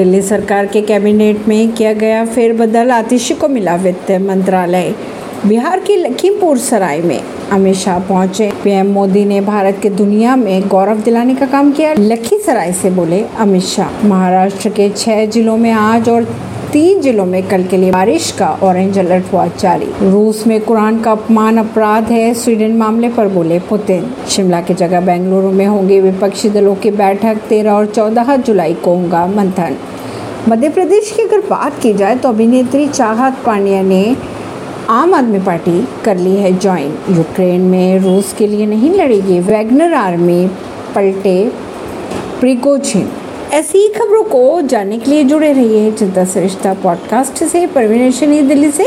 दिल्ली सरकार के कैबिनेट में किया गया फेरबदल आतिशी को मिला वित्त मंत्रालय। बिहार के लखीमपुर सराय में अमित शाह पहुँचे। पीएम मोदी ने भारत के दुनिया में गौरव दिलाने का काम किया। लखीसराय से बोले अमित शाह। महाराष्ट्र के छह जिलों में आज और तीन जिलों में कल के लिए बारिश का ऑरेंज अलर्ट हुआ जारी। रूस में कुरान का अपमान अपराध है, स्वीडन मामले पर बोले पुतिन। शिमला की जगह बेंगलुरु में होंगे विपक्षी दलों की बैठक, तेरह और चौदह जुलाई को होगा मंथन। मध्य प्रदेश की अगर बात की जाए तो अभिनेत्री चाहत पांड्या ने आम आदमी पार्टी कर ली है ज्वाइन। यूक्रेन में रूस के लिए नहीं लड़ेगी। वैगनर आर्मी पलटे प्रिकोचिन ऐसी खबरों को जानने के लिए जुड़े रहिए जनता सरिश्ता पॉडकास्ट से, परवीन दिल्ली से।